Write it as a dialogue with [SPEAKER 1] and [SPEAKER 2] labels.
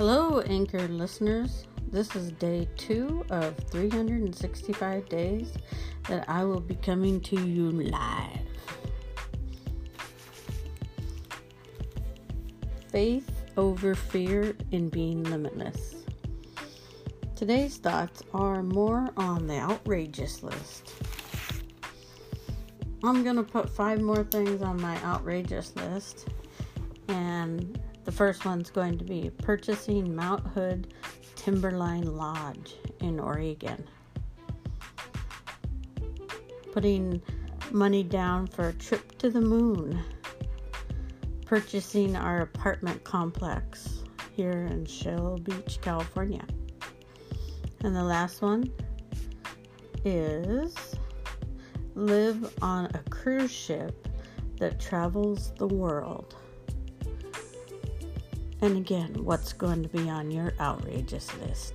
[SPEAKER 1] Hello, Anchor listeners. This is day two of 365 days that I will be coming to you live. Faith over fear in being limitless. Today's thoughts are more on the outrageous list. I'm going to put five more things on my outrageous list, and the first one's going to be purchasing Mount Hood Timberline Lodge in Oregon. Putting money down for a trip to the moon. Purchasing our apartment complex here in Shell Beach, California. And the last one is live on a cruise ship that travels the world. And again, what's going to be on your outrageous list?